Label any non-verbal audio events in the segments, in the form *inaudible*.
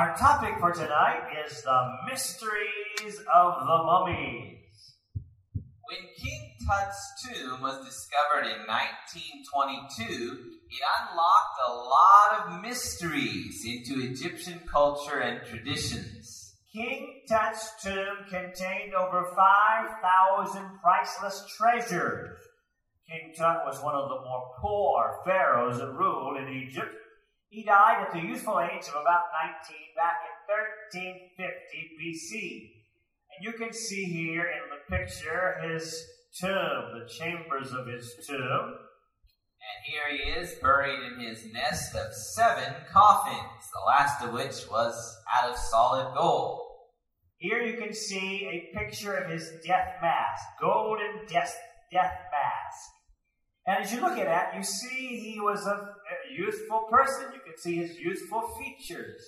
Our topic for tonight is the mysteries of the mummies. When King Tut's tomb was discovered in 1922, it unlocked a lot of mysteries into Egyptian culture and traditions. King Tut's tomb contained over 5,000 priceless treasures. King Tut was one of the more poor pharaohs that ruled in Egypt. He died at the youthful age of about 19 back in 1350 BC. And you can see here in the picture his tomb, the chambers of his tomb. And here he is, buried in his nest of seven coffins, the last of which was out of solid gold. Here you can see a picture of his death mask, golden death, death mask. And as you look at that, you see he was a, a youthful person. You can see his youthful features.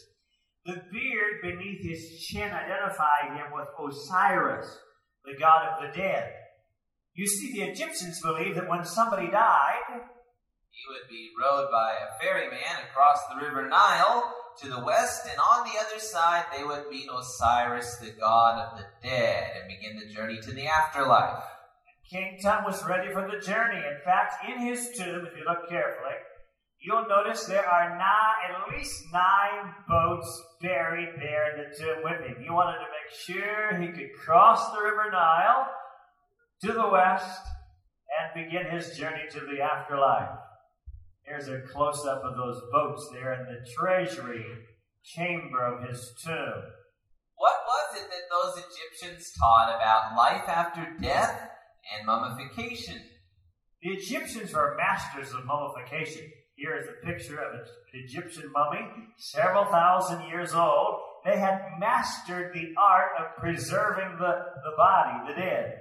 The beard beneath his chin identified him with Osiris, the god of the dead. You see, the Egyptians believed that when somebody died, He would be rowed by a ferryman across the river Nile to the west, and on the other side they would meet Osiris, the god of the dead, and begin the journey to the afterlife. King Tut was ready for the journey. In fact, in his tomb, if you look carefully, you'll notice there are nine, at least nine boats buried there in the tomb with him. He wanted to make sure he could cross the river Nile to the west and begin his journey to the afterlife. Here's a close up of those boats there in the treasury chamber of his tomb. What was it that those Egyptians taught about life after death and mummification? The Egyptians were masters of mummification. Here is a picture of an Egyptian mummy, several thousand years old. They had mastered the art of preserving the, the body, the dead.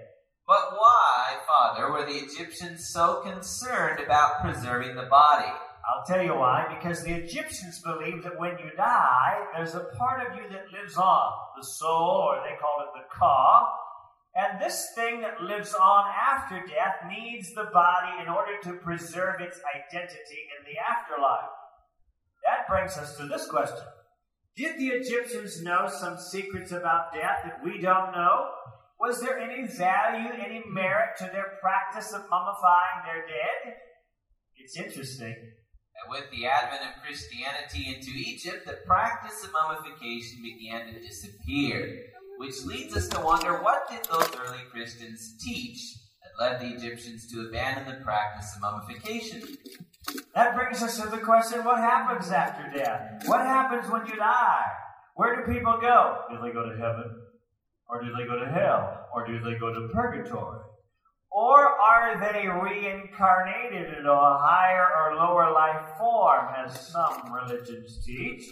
But why, Father, were the Egyptians so concerned about preserving the body? I'll tell you why. Because the Egyptians believed that when you die, there's a part of you that lives on, the soul, or they called it the ka. And this thing that lives on after death needs the body in order to preserve its identity in the afterlife. That brings us to this question Did the Egyptians know some secrets about death that we don't know? Was there any value, any merit to their practice of mummifying their dead? It's interesting. And with the advent of Christianity into Egypt, the practice of mummification began to disappear, which leads us to wonder what did those early Christians teach that led the Egyptians to abandon the practice of mummification? That brings us to the question what happens after death? What happens when you die? Where do people go? Do they go to heaven? Or do they go to hell? Or do they go to purgatory? Or are they reincarnated into a higher or lower life form, as some religions teach?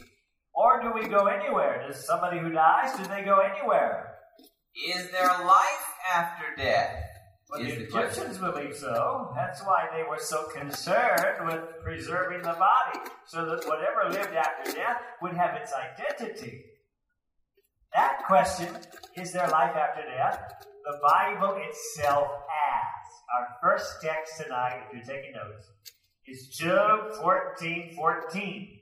Or do we go anywhere? Does somebody who dies, do they go anywhere? Is there life after death? Well, the the. Egyptians believe so. That's why they were so concerned with preserving the body, so that whatever lived after death would have its identity. That question, is there life after death? The Bible itself asks. Our first text tonight, if you're taking notes, is Job 14 14,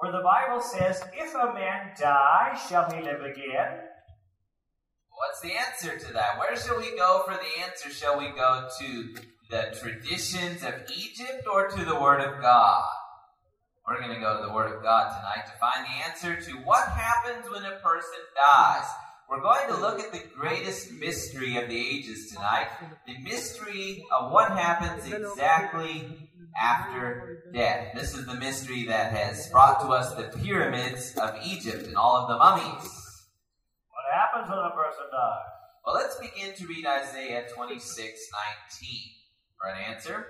where the Bible says, If a man die, shall he live again? What's the answer to that? Where shall we go for the answer? Shall we go to the traditions of Egypt or to the Word of God? We're going to go to the Word of God tonight to find the answer to what happens when a person dies. We're going to look at the greatest mystery of the ages tonight the mystery of what happens exactly after death. This is the mystery that has brought to us the pyramids of Egypt and all of the mummies. What happens when a person dies? Well, let's begin to read Isaiah 26 19 for an answer.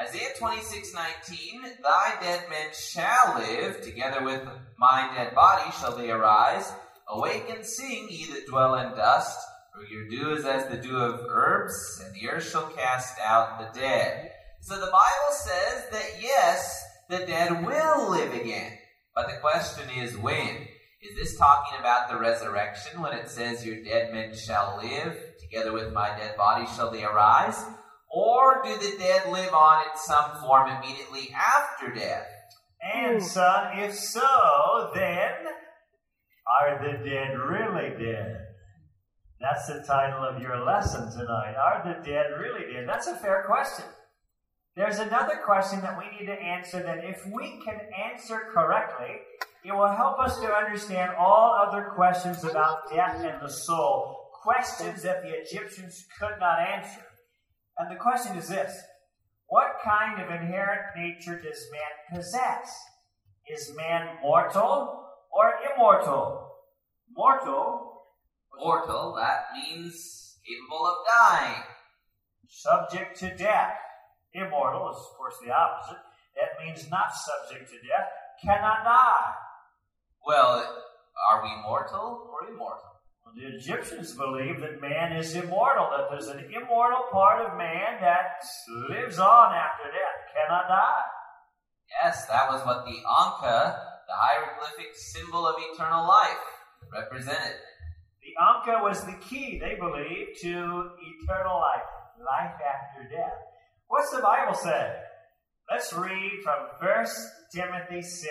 Isaiah 26 19, Thy dead men shall live, together with my dead body shall they arise. Awake and sing, ye that dwell in dust, for your dew is as the dew of herbs, and the earth shall cast out the dead. So the Bible says that yes, the dead will live again. But the question is when? Is this talking about the resurrection when it says, Your dead men shall live, together with my dead body shall they arise? Or do the dead live on in some form immediately after death? And son, if so, then Are the dead really dead? That's the title of your lesson tonight. Are the dead really dead? That's a fair question. There's another question that we need to answer that if we can answer correctly, it will help us to understand all other questions about death and the soul, questions that the Egyptians could not answer. And the question is this What kind of inherent nature does man possess? Is man mortal or immortal? Mortal, Mortal, that means capable of dying. subject to death. Immortal is, of course, the opposite. That means not subject to death, cannot die. Well, are we mortal or immortal? Well, the Egyptians believed that man is immortal, that there's an immortal part of man that lives on after death, cannot die. Yes, that was what the Anka, the hieroglyphic symbol of eternal life, represented. The Anka was the key, they believed, to eternal life, life after death. What's the Bible say? Let's read from 1 Timothy 6,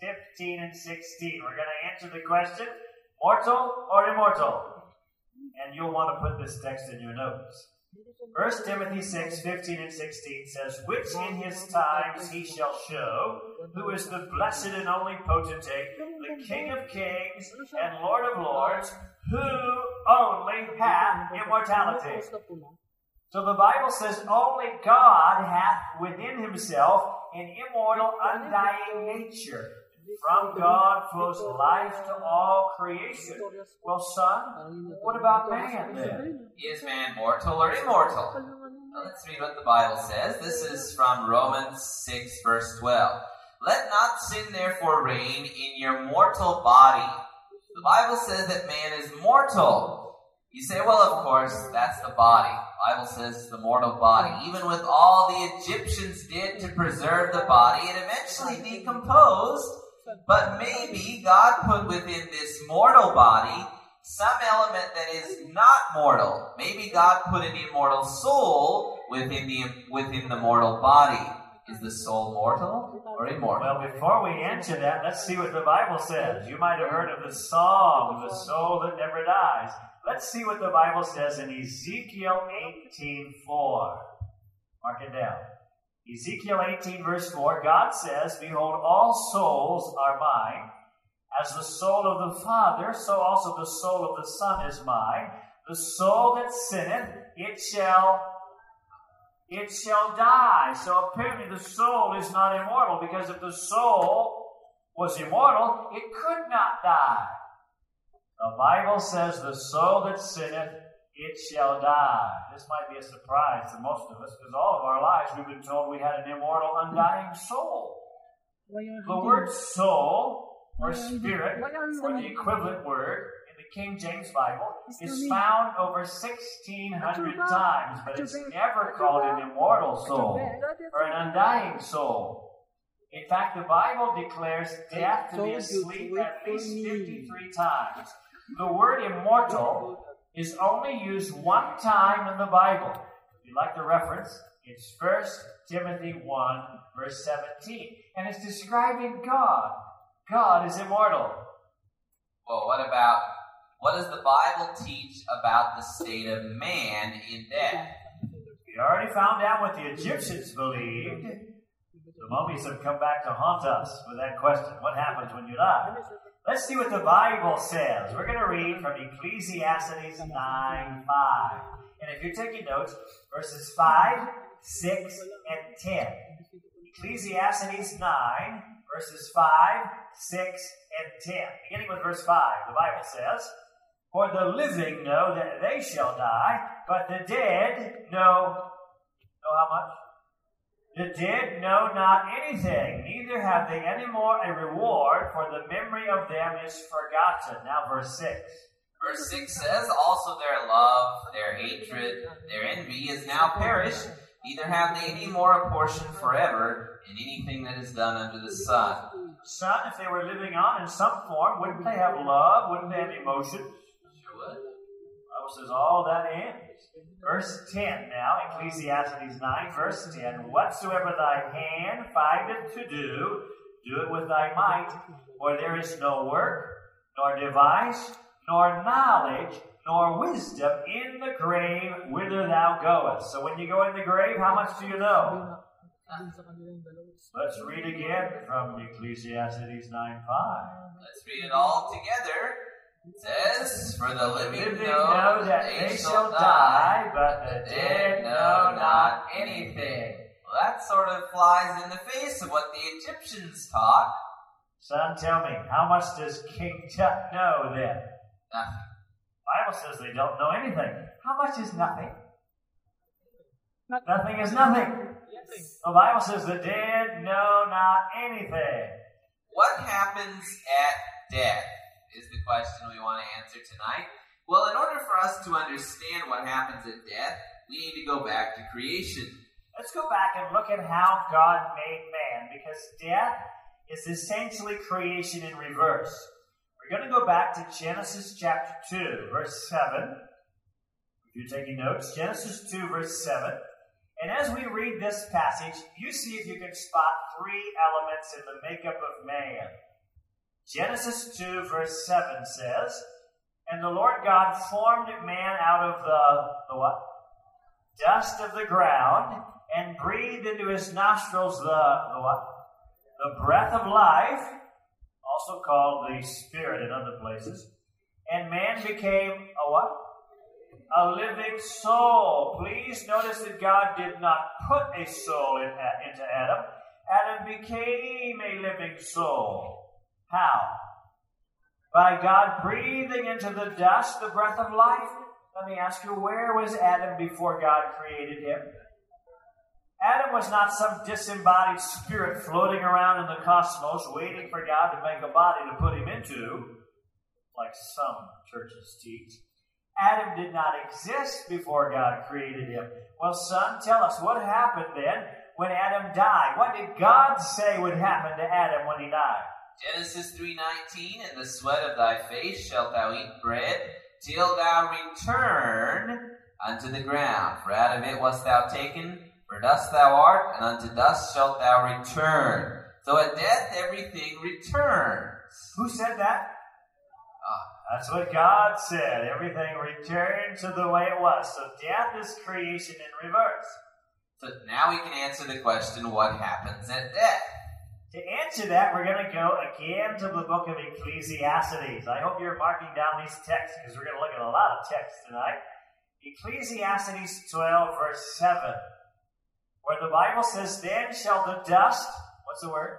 15 and 16. We're going to answer the question, mortal or immortal? And you'll want to put this text in your notes. 1 Timothy 6, 15 and 16 says, Which in his times he shall show, who is the blessed and only potentate, the King of kings and Lord of lords, who only hath immortality. So the Bible says only God hath within himself an immortal, undying nature. From God flows life to all creation. Well, son, what about man then? Is man mortal or immortal? Now let's read what the Bible says. This is from Romans 6, verse 12. Let not sin therefore reign in your mortal body. The Bible says that man is mortal. You say, well, of course, that's the body. Bible says the mortal body. Even with all the Egyptians did to preserve the body, it eventually decomposed. But maybe God put within this mortal body some element that is not mortal. Maybe God put an immortal soul within the within the mortal body. Is the soul mortal or immortal? Well, before we answer that, let's see what the Bible says. You might have heard of the song, The Soul That Never Dies. Let's see what the Bible says in Ezekiel 18:4. Mark it down. Ezekiel 18, verse 4, God says, Behold, all souls are mine. As the soul of the Father, so also the soul of the Son is mine. The soul that sinneth, it shall it shall die. So apparently the soul is not immortal, because if the soul was immortal, it could not die. The Bible says, The soul that sinneth, it shall die. This might be a surprise to most of us, because all of our lives we've been told we had an immortal, undying soul. The word soul, or spirit, or the equivalent word in the King James Bible, is found over 1,600 times, but it's never called an immortal soul or an undying soul. In fact, the Bible declares death to be asleep at least 53 times. The word immortal is only used one time in the Bible. If you like the reference, it's 1 Timothy 1, verse 17. And it's describing God. God is immortal. Well, what about what does the Bible teach about the state of man in death? We already found out what the Egyptians believed. The mummies have come back to haunt us with that question what happens when you die? Let's see what the Bible says. We're going to read from Ecclesiastes 9 5. And if you're taking notes, verses 5, 6, and 10. Ecclesiastes 9, verses 5, 6, and 10. Beginning with verse 5, the Bible says, For the living know that they shall die, but the dead know, know how much? The dead know not anything, neither have they any more a reward, for the memory of them is forgotten. Now, verse 6. Verse 6 says, Also their love, their hatred, their envy is now perished, neither have they any more a portion forever in anything that is done under the sun. Son, if they were living on in some form, wouldn't they have love? Wouldn't they have emotion? Sure would. Bible says all that ends. Verse 10 now, Ecclesiastes 9, verse 10. Whatsoever thy hand findeth to do, do it with thy might, for there is no work, nor device, nor knowledge, nor wisdom in the grave whither thou goest. So when you go in the grave, how much do you know? Let's read again from Ecclesiastes 9 5. Let's read it all together. It says, For the living, know, know that they shall die, but the dead know not anything. Well, that sort of flies in the face of what the Egyptians taught. Son, tell me, how much does King Tut know then? Nothing. Bible says they don't know anything. How much is nothing? Nothing is nothing. The Bible says the dead know not anything. What happens at death is the question we want to answer tonight. Well, in order for us to understand what happens at death, we need to go back to creation. Let's go back and look at how God made man because death is essentially creation in reverse. We're going to go back to Genesis chapter 2, verse 7. If you're taking notes, Genesis 2, verse 7. And as we read this passage, you see if you can spot three elements in the makeup of man. Genesis 2, verse 7 says, And the Lord God formed man out of the, the what? Dust of the ground, and breathed into his nostrils the, the what? The breath of life, also called the Spirit in other places. And man became a what? a living soul. Please notice that God did not put a soul in, into Adam. Adam became a living soul. How? By God breathing into the dust the breath of life. Let me ask you, where was Adam before God created him? Adam was not some disembodied spirit floating around in the cosmos waiting for God to make a body to put him into, like some churches teach. Adam did not exist before God created him. Well, son, tell us what happened then when Adam died. What did God say would happen to Adam when he died? Genesis 3:19 In the sweat of thy face shalt thou eat bread till thou return unto the ground. For out of it wast thou taken, for dust thou art, and unto dust shalt thou return. So at death everything returns. Who said that? Ah. That's what God said. Everything returned to the way it was. So death is creation in reverse. So now we can answer the question what happens at death? To answer that, we're going to go again to the book of Ecclesiastes. I hope you're marking down these texts because we're going to look at a lot of texts tonight. Ecclesiastes 12, verse 7, where the Bible says, Then shall the dust, what's the word?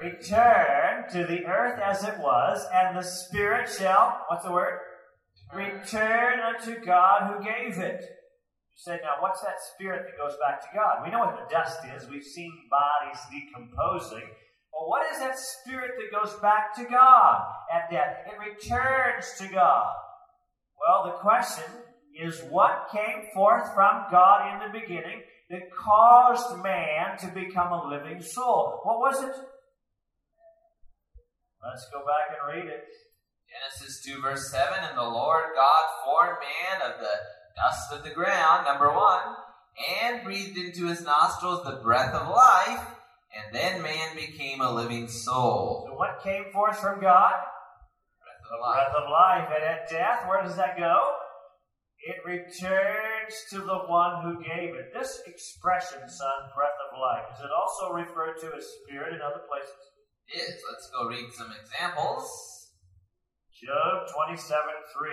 Return. Return to the earth as it was, and the Spirit shall, what's the word? Return unto God who gave it. You say, now what's that spirit that goes back to God? We know what the dust is. We've seen bodies decomposing. Well, what is that spirit that goes back to God at death? It returns to God. Well, the question is what came forth from God in the beginning that caused man to become a living soul? What was it? Let's go back and read it. Genesis 2, verse 7 And the Lord God formed man of the dust of the ground, number one, and breathed into his nostrils the breath of life, and then man became a living soul. So, what came forth from God? Breath of The life. breath of life. And at death, where does that go? It returns to the one who gave it. This expression, son, breath of life, is it also referred to as spirit in other places? Yes, let's go read some examples. Job 27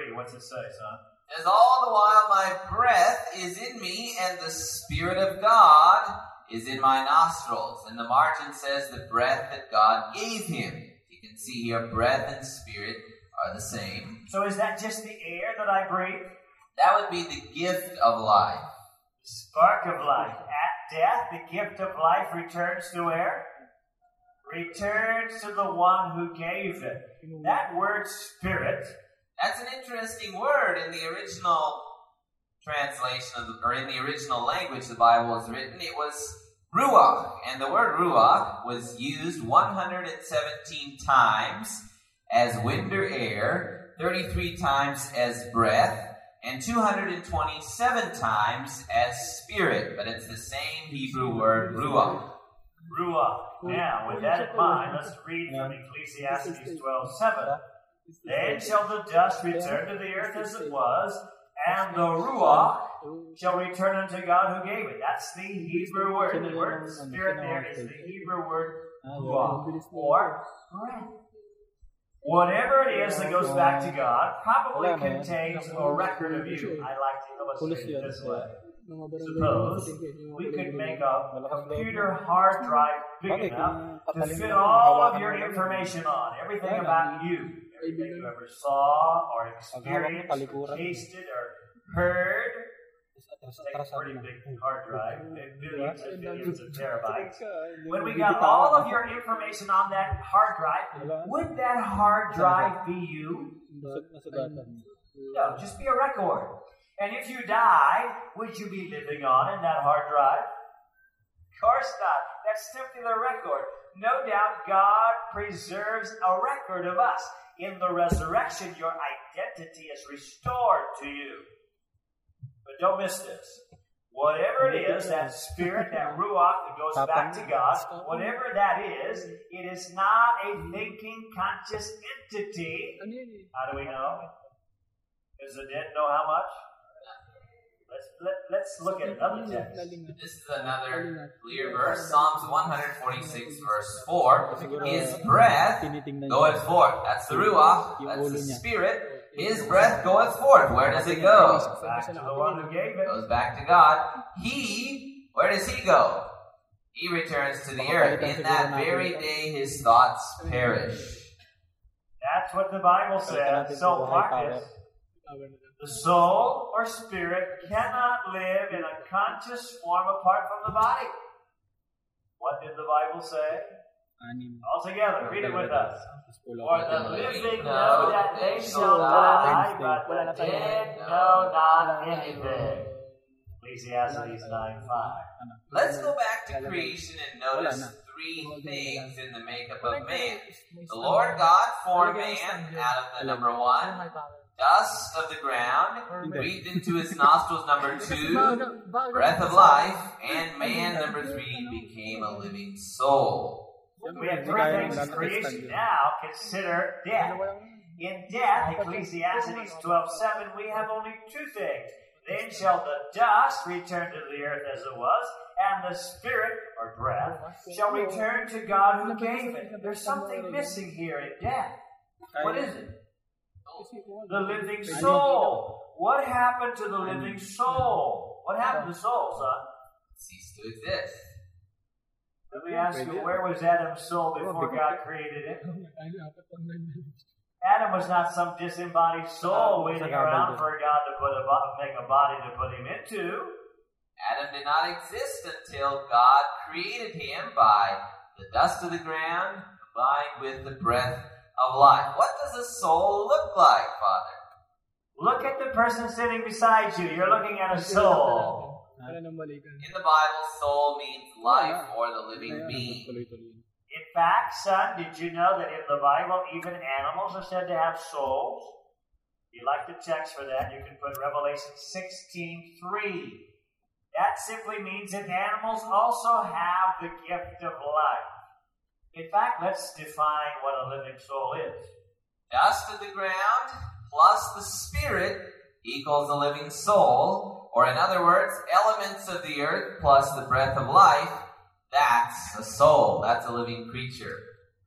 3. What's it say, son? As all the while my breath is in me, and the Spirit of God is in my nostrils. And the margin says the breath that God gave him. You can see here, breath and spirit are the same. So, is that just the air that I breathe? That would be the gift of life. The Spark of life. At death, the gift of life returns to where? Returns to the one who gave it. That word spirit That's an interesting word in the original translation of the, or in the original language the Bible was written. It was ruach, and the word ruach was used 117 times as wind or air, 33 times as breath, and 227 times as spirit. But it's the same Hebrew word ruach. Ruach. Now, with that in mind, let's read from Ecclesiastes 12 7. Then shall the dust return to the earth as it was, and the ruach shall return unto God who gave it. That's the Hebrew word. The word spirit there is the Hebrew word ruach, or breath. Whatever it is that goes back to God probably contains a record of you. I like to illustrate it this way. Suppose we could make a computer hard drive big enough to fit all of your information on, everything about you, everything you ever saw or experienced, or tasted or heard. Take a pretty big hard drive, billions and billions of terabytes. When we got all of your information on that hard drive, would that hard drive be you? No, just be a record. And if you die, would you be living on in that hard drive? Of course not. That's simply the record. No doubt God preserves a record of us. In the resurrection, your identity is restored to you. But don't miss this. Whatever it is, that spirit, that ruach that goes back to God, whatever that is, it is not a thinking, conscious entity. How do we know? Does the dead know how much? Let's let, let's look at another text. This is another clear verse. Psalms 146, verse 4. His breath goeth forth. That's the Ruach. That's the Spirit. His breath goeth forth. Where does it go? Back to the one who gave it. Goes back to God. He, where does he go? He returns to the earth. In that very day his thoughts perish. That's what the Bible says. So mark this. The soul or spirit cannot live in a conscious form apart from the body. What did the Bible say? All together, read it with us. For the living know that they shall die, but the dead know not anything. Ecclesiastes 9 5. Let's go back to creation and notice three things in the makeup of man. The Lord God formed man out of the number one, dust of the ground, breathed into his nostrils number two, breath of life, and man number three became a living soul. We have three things in creation. Now consider death. In death, Ecclesiastes 12 7, we have only two things. Then shall the dust return to the earth as it was, and the spirit, or breath, shall return to God who gave it. There's something missing here in death. What is it? The living soul. What happened to the living soul? What happened to the soul, son? Cease to exist. Let me ask you, where was Adam's soul before God created it? *laughs* Adam was not some disembodied soul waiting around for God to put a bo- make a body to put him into. Adam did not exist until God created him by the dust of the ground combined with the breath of life. What does a soul look like, Father? Look at the person sitting beside you. You're looking at a soul. *laughs* In the Bible, soul means life or the living being. In fact, son, did you know that in the Bible, even animals are said to have souls? If you like the text for that, you can put Revelation 16 3. That simply means that animals also have the gift of life. In fact, let's define what a living soul is. Dust of the ground plus the spirit equals a living soul, or in other words, elements of the earth plus the breath of life. That's a soul. That's a living creature.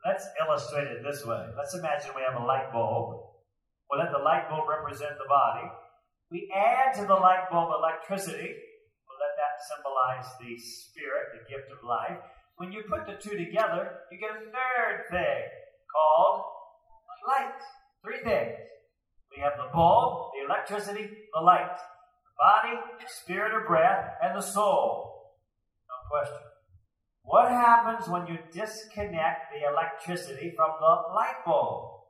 Let's illustrate it this way. Let's imagine we have a light bulb. We'll let the light bulb represent the body. We add to the light bulb electricity. We'll let that symbolize the spirit, the gift of life. When you put the two together, you get a third thing called light. Three things. We have the bulb, the electricity, the light, the body, spirit or breath, and the soul. No question. What happens when you disconnect the electricity from the light bulb?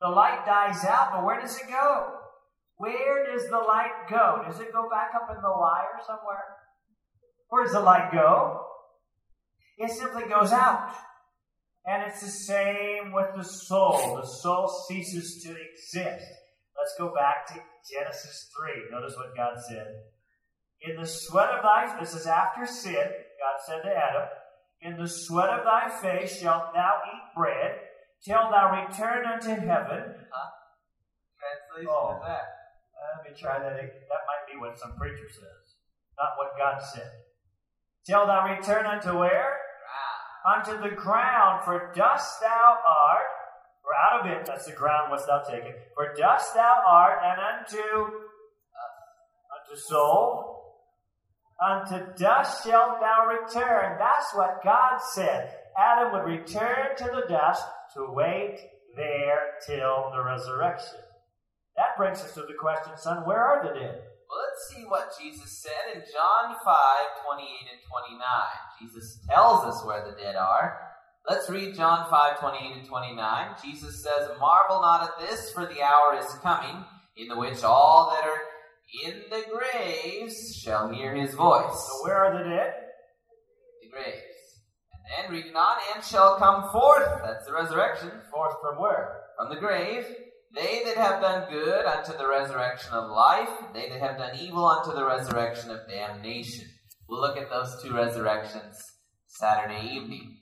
The light dies out, but where does it go? Where does the light go? Does it go back up in the wire somewhere? Where does the light go? It simply goes out. And it's the same with the soul. The soul ceases to exist. Let's go back to Genesis 3. Notice what God said. In the sweat of thy, face, this is after sin, God said to Adam, In the sweat of thy face shalt thou eat bread, till thou return unto heaven. Translation Oh. that? Uh, let me try that. again. That might be what some preacher says, not what God said. Till thou return unto where? Unto the ground, for dust thou art. For out of it, that's the ground, wast thou taken. For dust thou art, and unto unto soul, unto dust shalt thou return. That's what God said. Adam would return to the dust to wait there till the resurrection. That brings us to the question, son, where are the dead? Well, let's see what Jesus said in John 5 28 and 29. Jesus tells us where the dead are. Let's read John 5 28 and 29. Jesus says, Marvel not at this, for the hour is coming, in the which all that are in the graves shall hear his voice. So where are the dead? The graves. And then reading on, and shall come forth. That's the resurrection. Forth from where? from the grave. They that have done good unto the resurrection of life, they that have done evil unto the resurrection of damnation. We'll look at those two resurrections Saturday evening.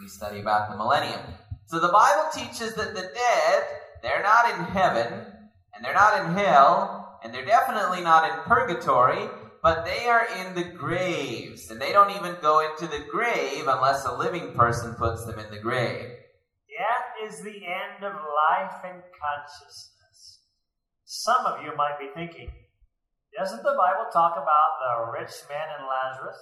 We study about the millennium. So the Bible teaches that the dead, they're not in heaven, and they're not in hell, and they're definitely not in purgatory, but they are in the graves. And they don't even go into the grave unless a living person puts them in the grave. Is the end of life and consciousness. Some of you might be thinking, doesn't the Bible talk about the rich man and Lazarus?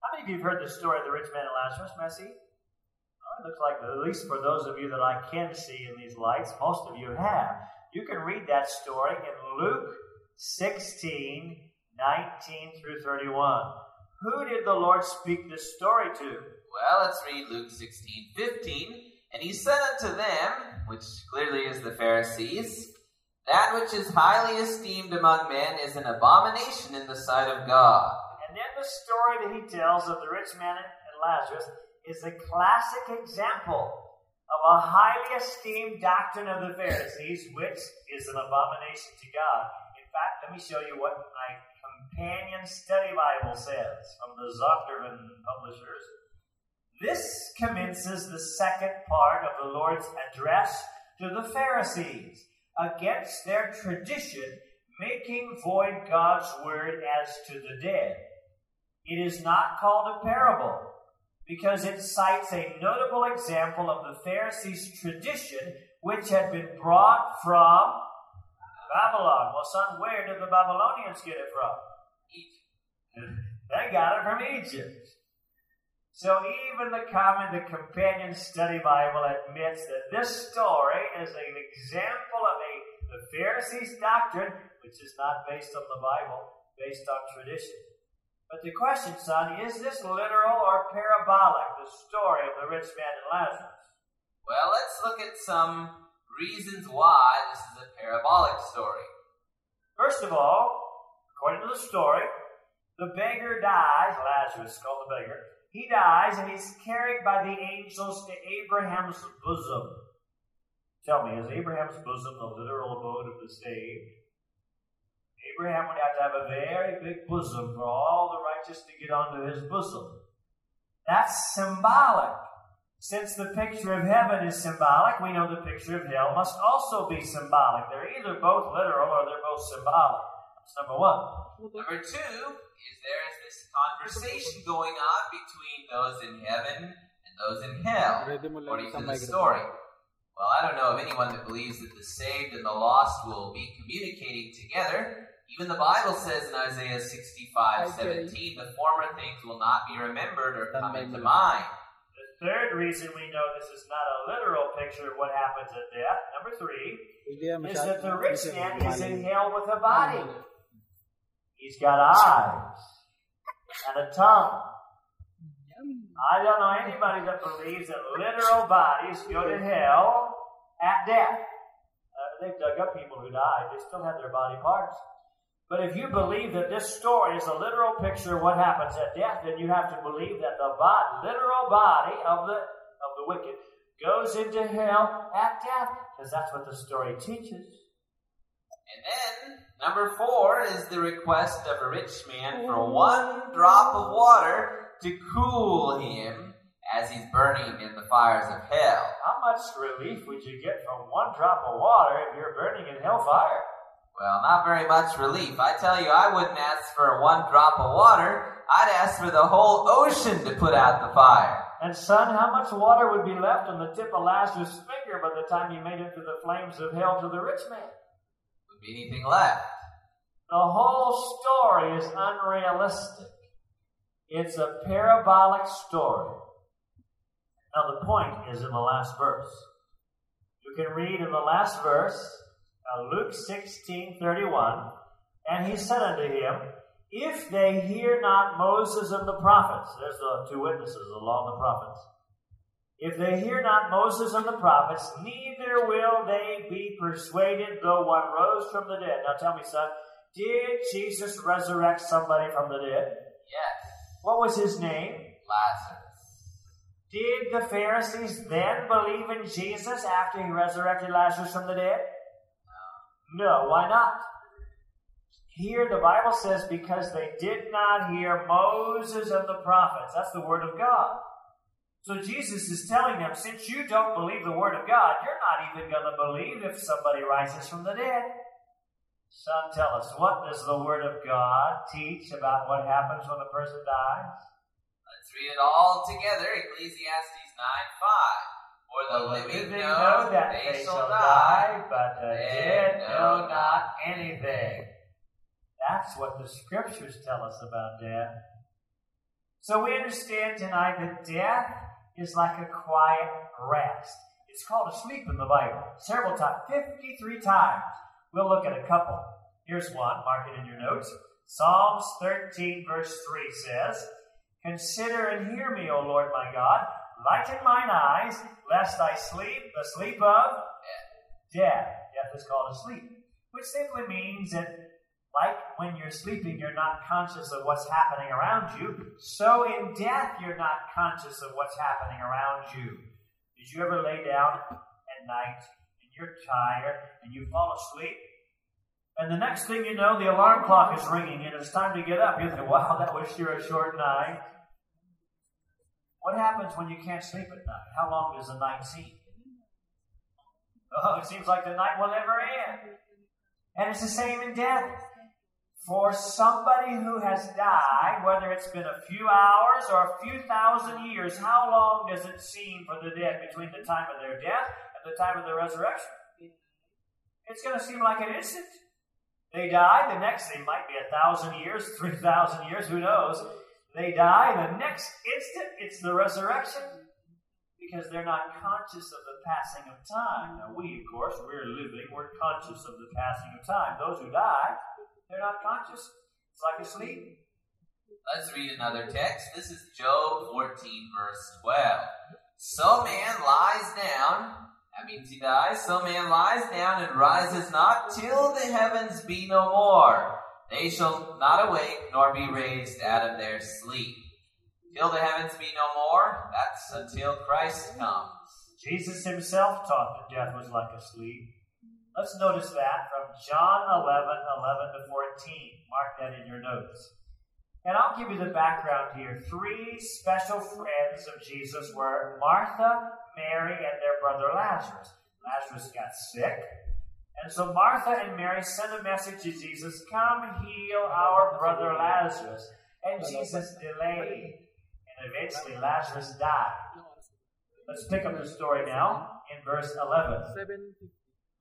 How many of you have heard the story of the rich man and Lazarus, Messi? Oh, it looks like, at least for those of you that I can see in these lights, most of you have. You can read that story in Luke 16, 19 through 31. Who did the Lord speak this story to? Well, let's read Luke 16, 15. And he said unto them, which clearly is the Pharisees, That which is highly esteemed among men is an abomination in the sight of God. And then the story that he tells of the rich man and Lazarus is a classic example of a highly esteemed doctrine of the Pharisees, which is an abomination to God. In fact, let me show you what my companion study Bible says from the Zondervan publishers. This commences the second part of the Lord's address to the Pharisees against their tradition, making void God's word as to the dead. It is not called a parable because it cites a notable example of the Pharisees' tradition which had been brought from Babylon. Well, son, where did the Babylonians get it from? Egypt. They got it from Egypt. So even the common, the companion study Bible admits that this story is an example of a the Pharisees' doctrine, which is not based on the Bible, based on tradition. But the question, son, is this literal or parabolic, the story of the rich man and Lazarus? Well, let's look at some reasons why this is a parabolic story. First of all, according to the story, the beggar dies, Lazarus is called the beggar. He dies and he's carried by the angels to Abraham's bosom. Tell me, is Abraham's bosom the literal abode of the saved? Abraham would have to have a very big bosom for all the righteous to get onto his bosom. That's symbolic. Since the picture of heaven is symbolic, we know the picture of hell must also be symbolic. They're either both literal or they're both symbolic. That's number one. Number two is there is this conversation going on between those in heaven and those in hell, Ready mo lang according sa to the story. Well, I don't know of anyone that believes that the saved and the lost will be communicating together. Even the Bible says in Isaiah 65 17, the former things will not be remembered or come into mind. The third reason we know this is not a literal picture of what happens at death, number three, is that the rich man is in hell with a body. He's got eyes and a tongue. I don't know anybody that believes that literal bodies go to hell at death. Uh, they've dug up people who died, they still have their body parts. But if you believe that this story is a literal picture of what happens at death, then you have to believe that the body, literal body of the of the wicked goes into hell at death, because that's what the story teaches. And then, number four is the request of a rich man for one drop of water to cool him as he's burning in the fires of hell. How much relief would you get from one drop of water if you're burning in hellfire? Well, not very much relief. I tell you, I wouldn't ask for one drop of water. I'd ask for the whole ocean to put out the fire. And son, how much water would be left on the tip of Lazarus' finger by the time he made it through the flames of hell to the rich man? Be anything left? The whole story is unrealistic. It's a parabolic story. Now, the point is in the last verse. You can read in the last verse, uh, Luke 16 31, and he said unto him, If they hear not Moses and the prophets, there's the two witnesses, and the prophets. If they hear not Moses and the prophets, neither will they be persuaded though one rose from the dead. Now tell me, son, did Jesus resurrect somebody from the dead? Yes. What was his name? Lazarus. Did the Pharisees then believe in Jesus after he resurrected Lazarus from the dead? No, No, why not? Here the Bible says because they did not hear Moses and the prophets. That's the word of God. So Jesus is telling them, since you don't believe the word of God, you're not even going to believe if somebody rises from the dead. Son, tell us, what does the word of God teach about what happens when a person dies? Let's read it all together. Ecclesiastes 9 5. For the living know that they shall die, but the dead know know not anything. That's what the scriptures tell us about death. So we understand tonight that death is like a quiet rest. It's called a sleep in the Bible. Several times, 53 times. We'll look at a couple. Here's one, mark it in your notes. Psalms 13, verse 3 says, Consider and hear me, O Lord my God. Lighten mine eyes, lest I sleep the sleep of death. Death is called a sleep, which simply means that, like when you're sleeping, you're not conscious of what's happening around you. So in death, you're not conscious of what's happening around you. Did you ever lay down at night and you're tired and you fall asleep? And the next thing you know, the alarm clock is ringing and it's time to get up. You think, wow, that was sure a short night. What happens when you can't sleep at night? How long does the night seem? Oh, it seems like the night will never end. And it's the same in death. For somebody who has died, whether it's been a few hours or a few thousand years, how long does it seem for the dead between the time of their death and the time of their resurrection? It's going to seem like an instant. They die, the next, they might be a thousand years, *laughs* three thousand years, who knows? They die, the next instant, it's the resurrection because they're not conscious of the passing of time. Now, we, of course, we're living, we're conscious of the passing of time. Those who die, they're not conscious. It's like asleep. Let's read another text. This is Job 14, verse 12. So man lies down, that means he dies. So man lies down and rises not till the heavens be no more. They shall not awake nor be raised out of their sleep. Till the heavens be no more, that's until Christ comes. Jesus himself taught that death was like a sleep. Let's notice that from John 11, 11 to 14. Mark that in your notes. And I'll give you the background here. Three special friends of Jesus were Martha, Mary, and their brother Lazarus. Lazarus got sick. And so Martha and Mary sent a message to Jesus Come heal our brother Lazarus. And Jesus delayed. And eventually Lazarus died. Let's pick up the story now in verse 11.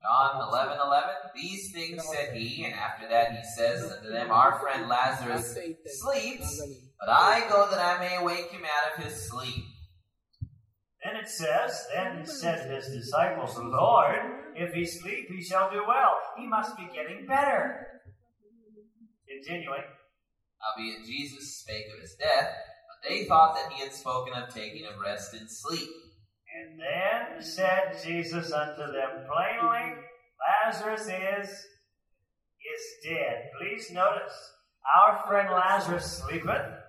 John 11, 11. These things said he, and after that he says unto them, Our friend Lazarus sleeps, but I go that I may wake him out of his sleep. Then it says, Then said his disciples, Lord, if he sleep, he shall do well. He must be getting better. Continuing. Howbeit Jesus spake of his death, but they thought that he had spoken of taking a rest in sleep. Then said Jesus unto them plainly, Lazarus is is dead. Please notice, our friend Lazarus sleepeth.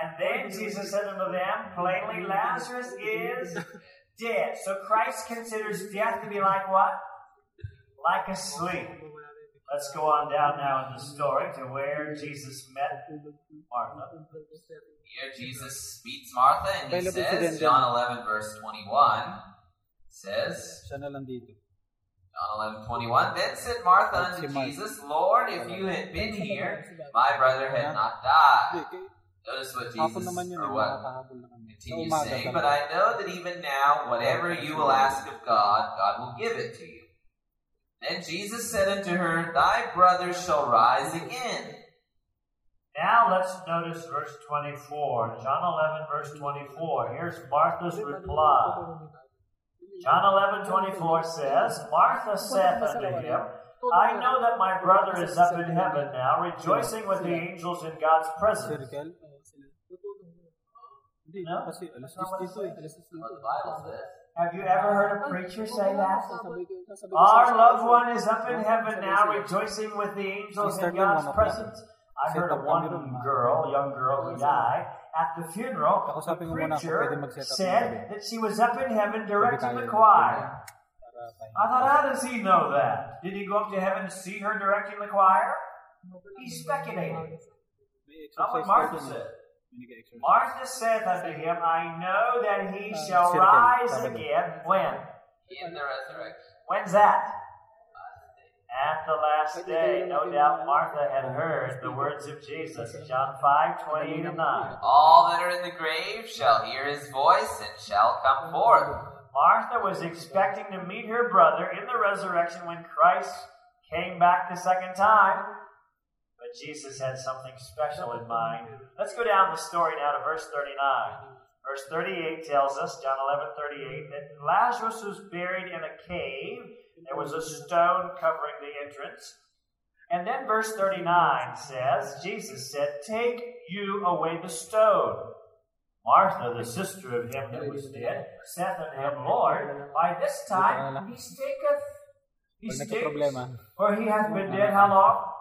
And then Jesus said unto them plainly, Lazarus is dead. So Christ considers death to be like what? Like a sleep. Let's go on down now in the story to where Jesus met Martha. Here Jesus meets Martha and he says, din din. John 11 verse 21 says, Siya na lang dito. John 11, 21. Then said Martha unto Jesus, Lord, if you had been here, my brother had not died. Notice what Jesus, or what nakakahabol na kami. Sa continues saying. But I know that even now, whatever you will ask of God, God will give it to you. Then Jesus said unto her, Thy brother shall rise again. Now let's notice verse 24. John 11, verse 24. Here's Martha's reply. John 11, 24 says, Martha saith unto him, I know that my brother is up in heaven now, rejoicing with the angels in God's presence. Circle? No? That's not what it says. Alas 10 What dito. the Bible says. Have you ever heard a preacher say that? Our loved one is up in heaven now, rejoicing with the angels in God's presence. I heard of one girl, young girl who died. At the funeral, the preacher said that she was up in heaven directing the choir. I thought, how does he know that? Did he go up to heaven to see her directing the choir? He's speculating. Not what Martha said. May nag-exercise. Martha said unto him, I know that he Uh, shall rise again. When? In the resurrection. When's that? At the last day. No doubt Martha had heard the words of Jesus. John 5, 28 and 9. All that are in the grave shall hear his voice and shall come forth. Martha was expecting to meet her brother in the resurrection when Christ came back the second time. Jesus had something special in mind. Let's go down the story now to verse 39. Verse 38 tells us, John 11 38, that Lazarus was buried in a cave. There was a stone covering the entrance. And then verse 39 says, Jesus said, Take you away the stone. Martha, the sister of him that was dead, saith unto him, Lord, by this time he stinketh. He stinks. For he hath been dead how long?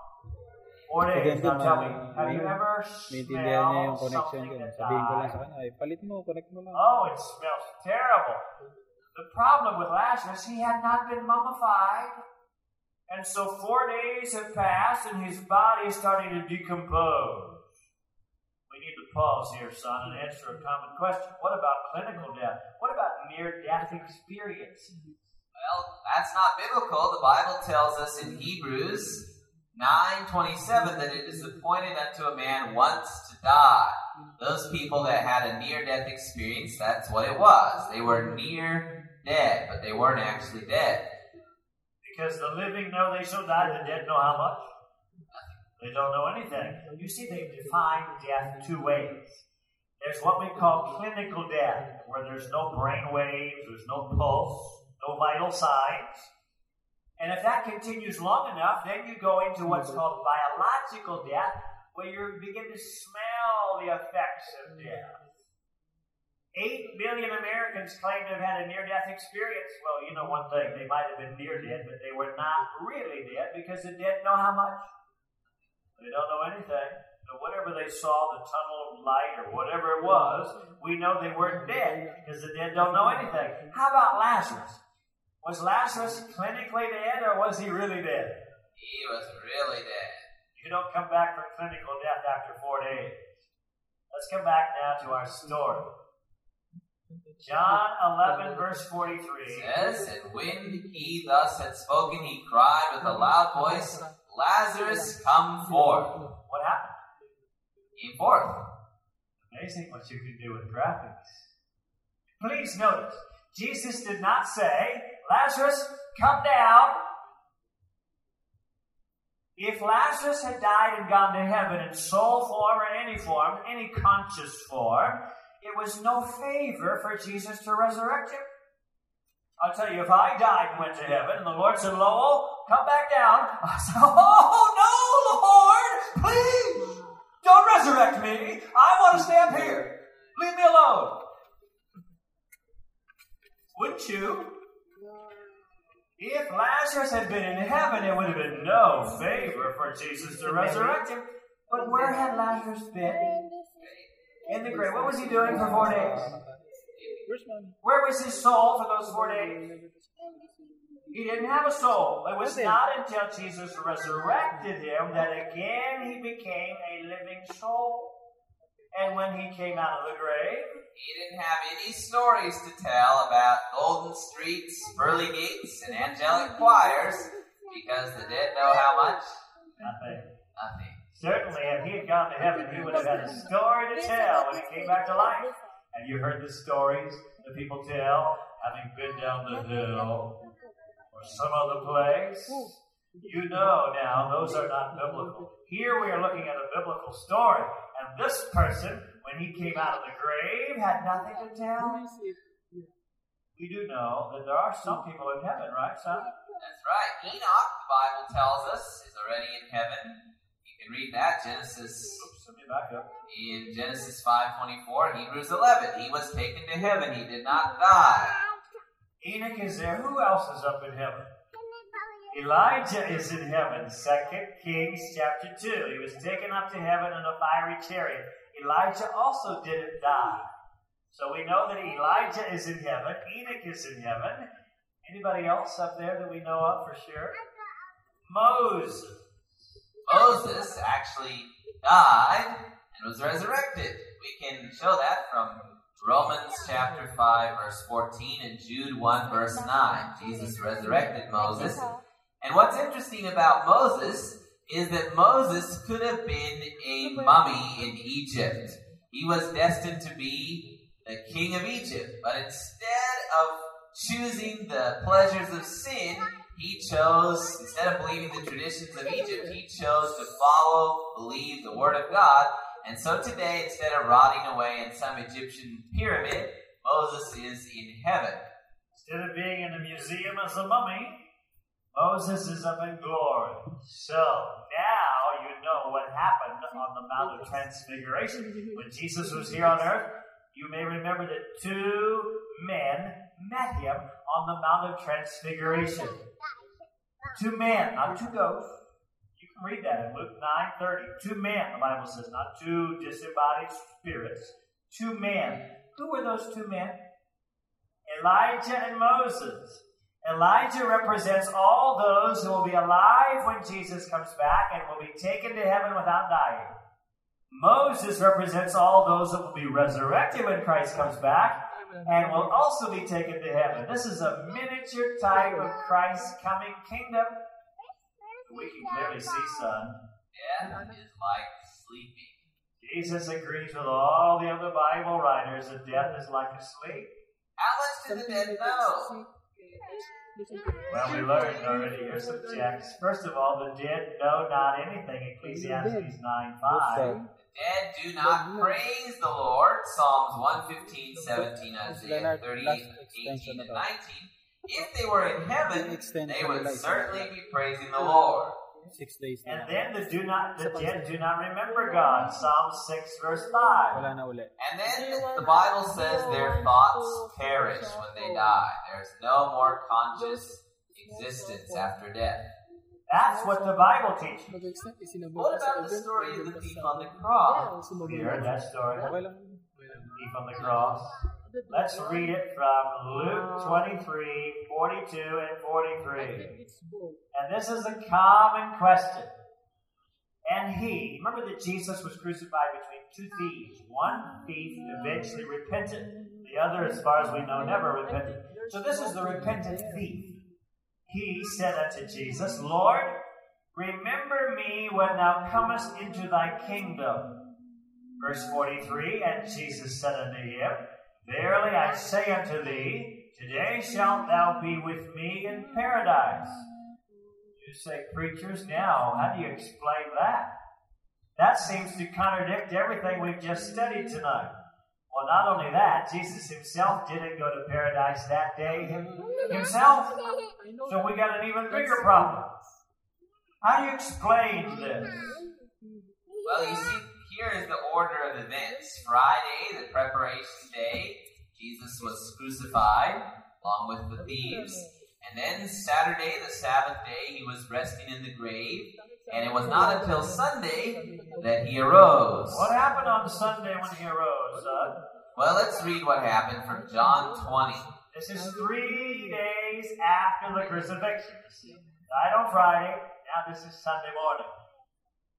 Four days. Hindi, Now tell me, ma- have you ever Naintindihan niya yung smelled connection something that Sabihin ko lang sa died? kanya, ay, palit mo, connect mo lang. Oh, it smells terrible. The problem with Lazarus, he had not been mummified. And so four days have passed and his body is starting to decompose. We need to pause here, son, and answer a common question. What about clinical death? What about near death experience? Well, that's not biblical. The Bible tells us in Hebrews 9:27 that it is appointed unto a man once to die. Those people that had a near-death experience, that's what it was. They were near dead, but they weren't actually dead. Because the living know they shall die, the dead know how much? Nothing. They don't know anything. You see, they define death two ways. There's what we call clinical death, where there's no brain waves, there's no pulse, no vital signs. And if that continues long enough, then you go into what's mm-hmm. called biological death, where you begin to smell the effects of death. Eight million Americans claim to have had a near death experience. Well, you know one thing, they might have been near dead, but they were not really dead because the dead know how much? They don't know anything. So whatever they saw, the tunnel of light or whatever it was, we know they weren't dead because the dead don't know anything. How about Lazarus? Was Lazarus clinically dead or was he really dead? He was really dead. You don't come back from clinical death after four days. Let's come back now to our story. John 11, verse 43. says, And when he thus had spoken, he cried with a loud voice, Lazarus, come forth. What happened? Came forth. Amazing what you can do with graphics. Please notice, Jesus did not say, Lazarus, come down. If Lazarus had died and gone to heaven in soul form or any form, any conscious form, it was no favor for Jesus to resurrect him. I'll tell you, if I died and went to heaven and the Lord said, Lowell, come back down, *laughs* I said, Oh, no, Lord, please, don't resurrect me. I want to stay up here. Leave me alone. Wouldn't you? If Lazarus had been in heaven, it would have been no favor for Jesus to resurrect him. But where had Lazarus been? In the grave. What was he doing for four days? Where was his soul for those four days? He didn't have a soul. It was not until Jesus resurrected him that again he became a living soul. And when he came out of the grave, He didn't have any stories to tell about golden streets, pearly gates, and angelic choirs because the dead know how much? nothing. Nothing. Certainly, if he had gone to heaven, he would have had a story to tell when he came back to life. Have you heard the stories that people tell, having been down the hill or some other place? You know now, those are not biblical. Here we are looking at a biblical story, and this person, when he came out of the grave, had nothing to tell. We do know that there are some people in heaven, right, son? That's right. Enoch, the Bible tells us, is already in heaven. You can read that Genesis Oops, let me back up. in Genesis 5:24, Hebrews 11. He was taken to heaven. He did not die. Enoch is there. Who else is up in heaven? Elijah is in heaven. Second Kings chapter 2. He was taken up to heaven in a fiery chariot. Elijah also didn't die. So we know that Elijah is in heaven. Enoch is in heaven. Anybody else up there that we know of for sure? Moses. Moses actually died and was resurrected. We can show that from Romans chapter 5 verse 14 and Jude 1 verse 9. Jesus resurrected Moses. And what's interesting about Moses is that Moses could have been a mummy in Egypt. He was destined to be the king of Egypt. But instead of choosing the pleasures of sin, he chose, instead of believing the traditions of Egypt, he chose to follow, believe the word of God. And so today, instead of rotting away in some Egyptian pyramid, Moses is in heaven. Instead of being in a museum as a mummy, Moses is up in glory. So now you know what happened on the Mount of Transfiguration. When Jesus was here on earth, you may remember that two men met him on the Mount of Transfiguration. Two men, not two ghosts. You can read that in Luke 9:30. Two men, the Bible says, not two disembodied spirits. Two men. Who were those two men? Elijah and Moses. Elijah represents all those who will be alive when Jesus comes back and will be taken to heaven without dying. Moses represents all those that will be resurrected when Christ comes back and will also be taken to heaven. This is a miniature type of Christ's coming kingdom. We can clearly see, son. Death is like sleeping. Jesus agrees with all the other Bible writers that death is like a sleep. How much do the dead know? Well, we learned already here some texts. First of all, the dead know not anything, Ecclesiastes 9 5. Dead do not praise the Lord. Psalms 115, 17, Isaiah Leonard, 38, 18, and 19. If they were in heaven, they would certainly be praising the Lord. Six days And then the do not the dead do not remember God. Psalm 6 verse 5. Wala na uli. And then the Bible says their thoughts perish when they die. There's no more conscious existence after death. That's what the Bible teaches. What about the story of the thief on the cross? You heard that story, huh? Okay lang. Thief on the cross. Let's read it from Luke 23, 42 and 43. And this is a common question. And he, remember that Jesus was crucified between two thieves. One thief eventually repented. The other, as far as we know, never repented. So this is the repentant thief. He said unto Jesus, Lord, remember me when thou comest into thy kingdom. Verse 43 And Jesus said unto him, Verily I say unto thee, Today shalt thou be with me in paradise. You say, preachers, now, how do you explain that? That seems to contradict everything we've just studied tonight. Well, not only that, Jesus himself didn't go to paradise that day himself. So we got an even bigger problem. How do you explain this? Well, you see, here is the order of events. Friday, the preparation day, Jesus was crucified along with the thieves. And then Saturday, the Sabbath day, he was resting in the grave. And it was not until Sunday that he arose. What happened on Sunday when he arose, son? Well, let's read what happened from John 20. This is three days after the crucifixion. Died on Friday. Now this is Sunday morning.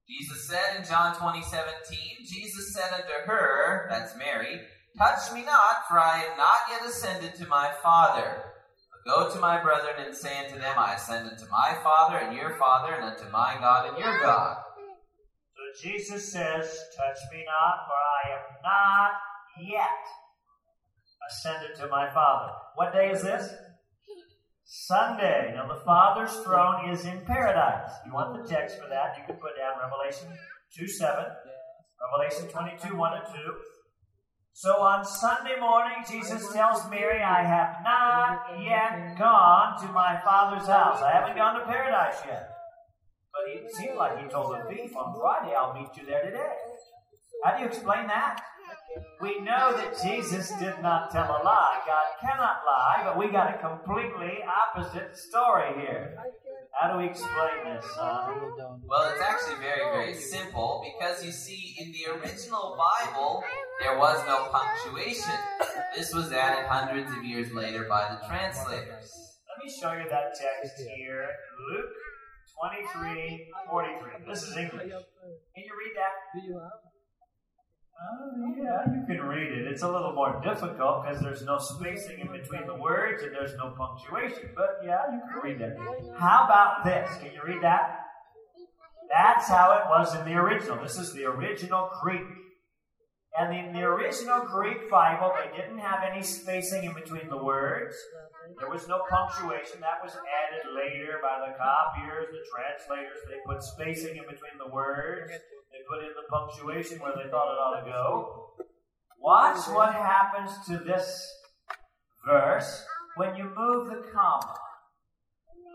Jesus said in John 20, 17, Jesus said unto her, that's Mary, Touch me not, for I am not yet ascended to my Father. But go to my brethren and say unto them, I ascend unto my Father and your Father, and unto my God and your God. So Jesus says, Touch me not, for I am not yet ascended to my Father. What day is this? Sunday. Now, the Father's throne is in paradise. You want the text for that? You can put down Revelation 2 7, Revelation 22 1 and 2. So on Sunday morning, Jesus tells Mary, I have not yet gone to my Father's house. I haven't gone to paradise yet. But it seemed like he told the thief on Friday, I'll meet you there today. How do you explain that? We know that Jesus did not tell a lie. God cannot lie, but we got a completely opposite story here. How do we explain this, son? Well, it's actually very, very simple because you see, in the original Bible, there was no punctuation. This was added hundreds of years later by the translators. Let me show you that text here. Luke 23 43. This is English. Can you read that? Oh, yeah, you can read it. It's a little more difficult because there's no spacing in between the words and there's no punctuation. But yeah, you can read that. How about this? Can you read that? That's how it was in the original. This is the original Greek. And in the original Greek Bible, they didn't have any spacing in between the words. There was no punctuation. That was added later by the copiers, the translators. They put spacing in between the words. Put in the punctuation where they thought it ought to go. Watch what happens to this verse when you move the comma.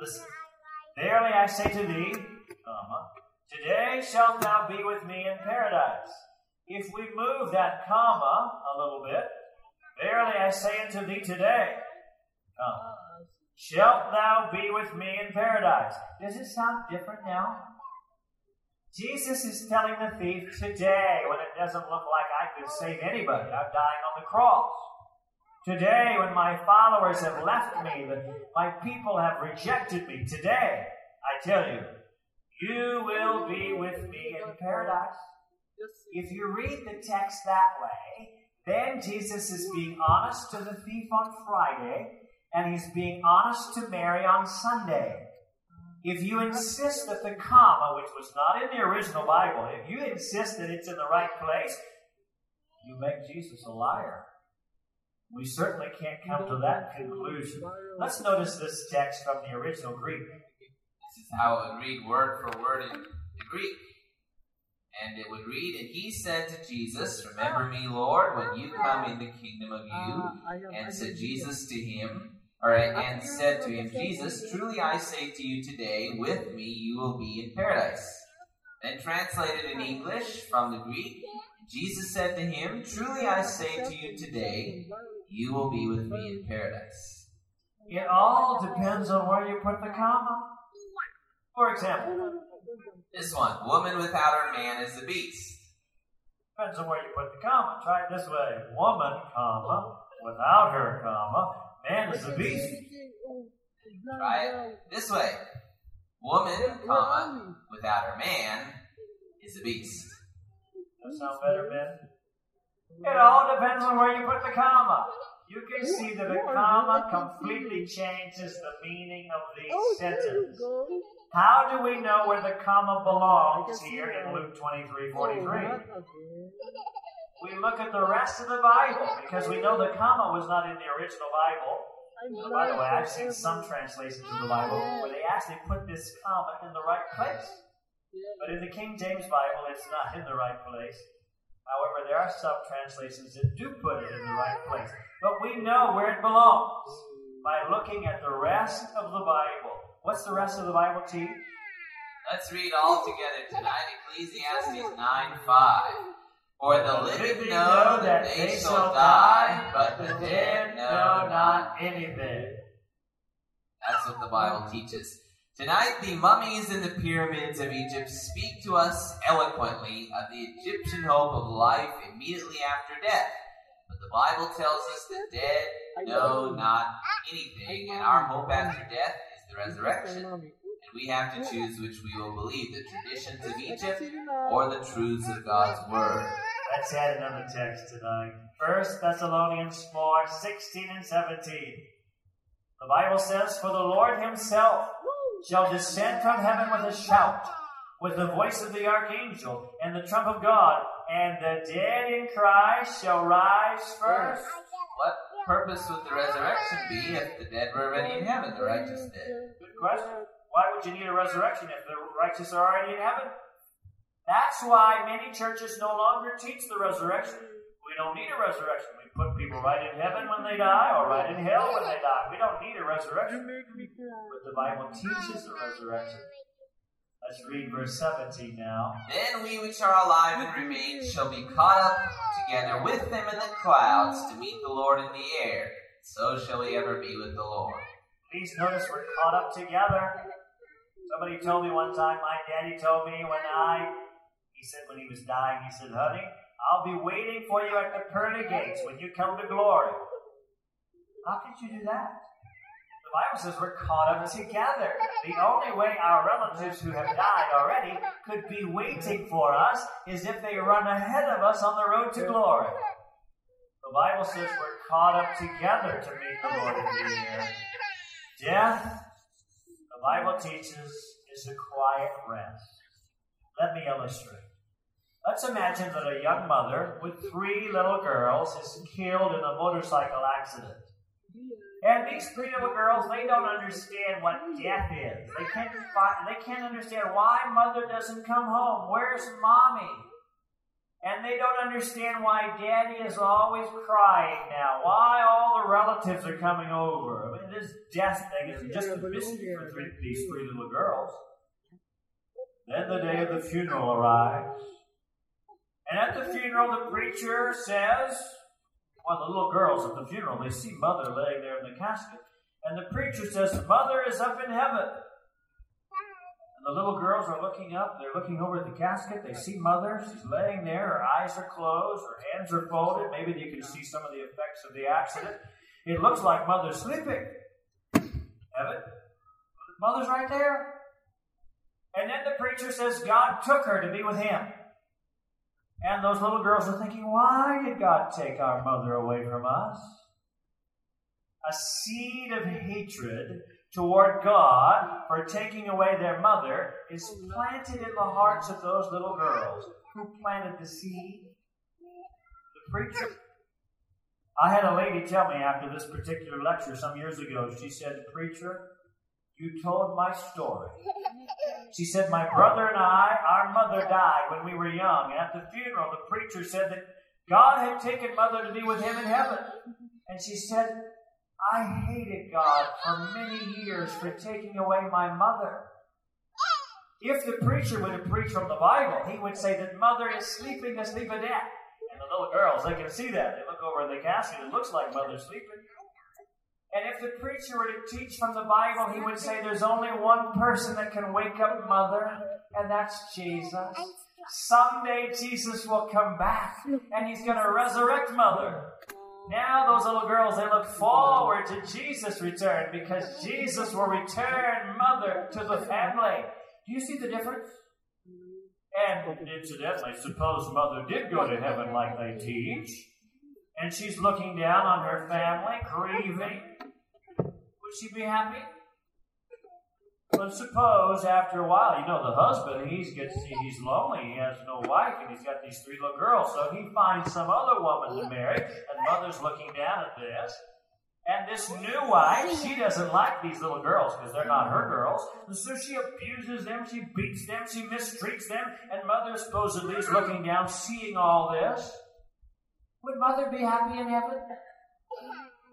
Listen. Verily I say to thee, comma, today shalt thou be with me in paradise. If we move that comma a little bit, verily I say unto thee today, comma, shalt thou be with me in paradise. Does it sound different now? Jesus is telling the thief today when it doesn't look like I could save anybody. I'm dying on the cross. Today, when my followers have left me, my people have rejected me, today, I tell you, you will be with me in paradise. If you read the text that way, then Jesus is being honest to the thief on Friday, and he's being honest to Mary on Sunday. If you insist that the comma, which was not in the original Bible, if you insist that it's in the right place, you make Jesus a liar. We certainly can't come to that conclusion. Let's notice this text from the original Greek. This is how it would read word for word in the Greek. And it would read, And he said to Jesus, Remember me, Lord, when you come in the kingdom of you. And said Jesus to him, all right, and said to him, Jesus, truly I say to you today, with me you will be in paradise. Then translated in English from the Greek, Jesus said to him, Truly I say to you today, you will be with me in paradise. It all depends on where you put the comma. For example, This one, woman without her man is a beast. depends on where you put the comma. Try it this way: woman, comma, without her, comma, man is a beast. Try it this way. Woman, comma, without her man is a beast. That sound better, Ben? It all depends on where you put the comma. You can see that a comma completely changes the meaning of the sentence. How do we know where the comma belongs here in Luke 23 43? We look at the rest of the Bible because we know the comma was not in the original Bible. And by the way, I've seen some translations of the Bible where they actually put this comma in the right place. But in the King James Bible, it's not in the right place. However, there are some translations that do put it in the right place. But we know where it belongs by looking at the rest of the Bible. What's the rest of the Bible, T? Let's read all together tonight Ecclesiastes 9 5. For the living know that they shall die, but the dead know not anything. That's what the Bible teaches. Tonight, the mummies in the pyramids of Egypt speak to us eloquently of the Egyptian hope of life immediately after death. But the Bible tells us the dead know not anything, and our hope after death is the resurrection. And we have to choose which we will believe the traditions of Egypt or the truths of God's Word. Let's add another text tonight. First Thessalonians 4 16 and 17. The Bible says, For the Lord himself shall descend from heaven with a shout, with the voice of the archangel, and the trump of God, and the dead in Christ shall rise first. What purpose would the resurrection be if the dead were already in heaven, the righteous dead? Good question. Would you need a resurrection if the righteous are already in heaven? That's why many churches no longer teach the resurrection. We don't need a resurrection. We put people right in heaven when they die or right in hell when they die. We don't need a resurrection. But the Bible teaches the resurrection. Let's read verse 17 now. Then we which are alive and remain shall be caught up together with them in the clouds to meet the Lord in the air. So shall we ever be with the Lord. Please notice we're caught up together. Somebody told me one time, my daddy told me when I, he said when he was dying, he said, honey, I'll be waiting for you at the pearly gates when you come to glory. How could you do that? The Bible says we're caught up together. The only way our relatives who have died already could be waiting for us is if they run ahead of us on the road to glory. The Bible says we're caught up together to meet the Lord in the air. Death, the Bible teaches, is a quiet rest. Let me illustrate. Let's imagine that a young mother with three little girls is killed in a motorcycle accident. And these three little girls, they don't understand what death is. They can't find, they can't understand why mother doesn't come home. Where's mommy? And they don't understand why daddy is always crying now. Why all the relatives are coming over. I mean, this death thing is just a mystery for three, these three little girls. Then the day of the funeral arrives. And at the funeral, the preacher says, well, the little girls at the funeral, they see mother laying there in the casket. And the preacher says, Mother is up in heaven. The little girls are looking up. They're looking over at the casket. They see mother. She's laying there. Her eyes are closed. Her hands are folded. Maybe you can see some of the effects of the accident. It looks like mother's sleeping. Heaven. Mother's right there. And then the preacher says God took her to be with him. And those little girls are thinking, why did God take our mother away from us? A seed of hatred toward God for taking away their mother is planted in the hearts of those little girls. Who planted the seed? The preacher. I had a lady tell me after this particular lecture some years ago, she said, Preacher, you told my story. She said, My brother and I, our mother died when we were young. And at the funeral, the preacher said that God had taken mother to be with him in heaven. And she said, I hated God for many years for taking away my mother. If the preacher were to preach from the Bible, he would say that mother is sleeping of death. And the little girls, they can see that. They look over the casket, it looks like mother's sleeping. And if the preacher were to teach from the Bible, he would say there's only one person that can wake up mother, and that's Jesus. Someday Jesus will come back and he's going to resurrect mother. Now those little girls, they look forward to Jesus' return because Jesus will return mother to the family. Do you see the difference? And incidentally, suppose mother did go to heaven like they teach, and she's looking down on her family, grieving. Would she be happy? But suppose after a while, you know, the husband, he's gets he's lonely, he has no wife, and he's got these three little girls, so he finds some other woman to marry, and mother's looking down at this. And this new wife, she doesn't like these little girls because they're not her girls. And so she abuses them, she beats them, she mistreats them, and mother supposedly is looking down, seeing all this. Would mother be happy in heaven?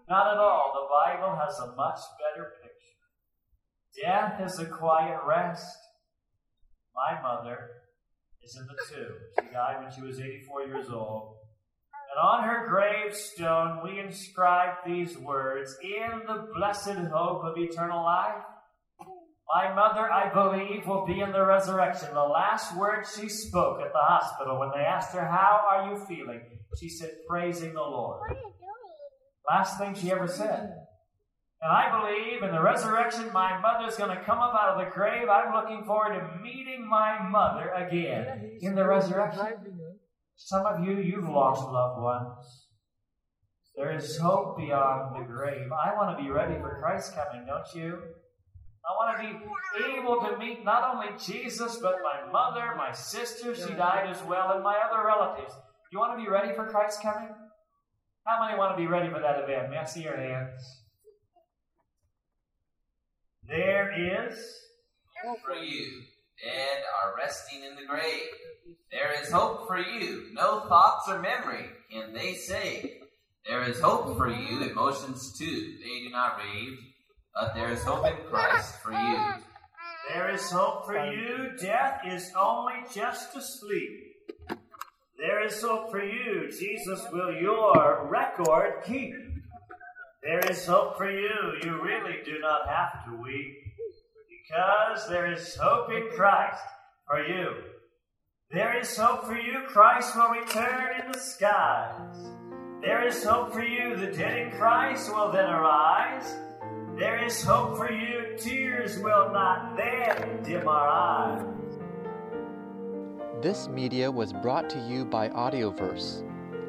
Not at all. The Bible has a much better. Death is a quiet rest. My mother is in the tomb. She died when she was 84 years old. And on her gravestone, we inscribe these words In the blessed hope of eternal life. My mother, I believe, will be in the resurrection. The last word she spoke at the hospital when they asked her, How are you feeling? She said, Praising the Lord. Last thing she ever said. And I believe in the resurrection, my mother's going to come up out of the grave. I'm looking forward to meeting my mother again in the resurrection. Some of you, you've lost loved ones. There is hope beyond the grave. I want to be ready for Christ's coming, don't you? I want to be able to meet not only Jesus, but my mother, my sister, she died as well, and my other relatives. You want to be ready for Christ's coming? How many want to be ready for that event? May I see your hands? There is Hope for you. Dead are resting in the grave. There is hope for you. No thoughts or memory can they say. There is hope for you. Emotions too. They do not rave. But there is hope in Christ for you. There is hope for you. Death is only just asleep. There is hope for you. Jesus will your record keep. There is hope for you. You really do not have to weep because there is hope in Christ for you. There is hope for you. Christ will return in the skies. There is hope for you. The dead in Christ will then arise. There is hope for you. Tears will not then dim our eyes. This media was brought to you by Audioverse,